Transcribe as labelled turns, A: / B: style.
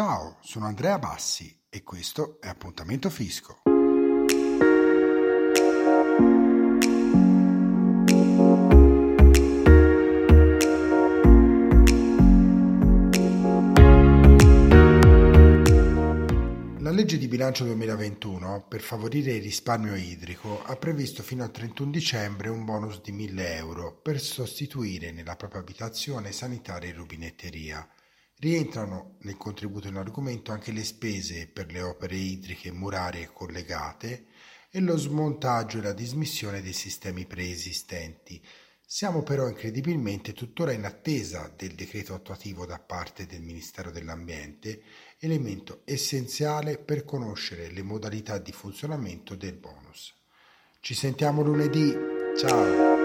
A: Ciao, sono Andrea Bassi e questo è Appuntamento Fisco. La legge di bilancio 2021, per favorire il risparmio idrico, ha previsto fino al 31 dicembre un bonus di 1000 euro per sostituire nella propria abitazione sanitaria e rubinetteria. Rientrano nel contributo in argomento anche le spese per le opere idriche murarie collegate e lo smontaggio e la dismissione dei sistemi preesistenti. Siamo però incredibilmente tuttora in attesa del decreto attuativo da parte del Ministero dell'Ambiente, elemento essenziale per conoscere le modalità di funzionamento del bonus. Ci sentiamo lunedì, ciao!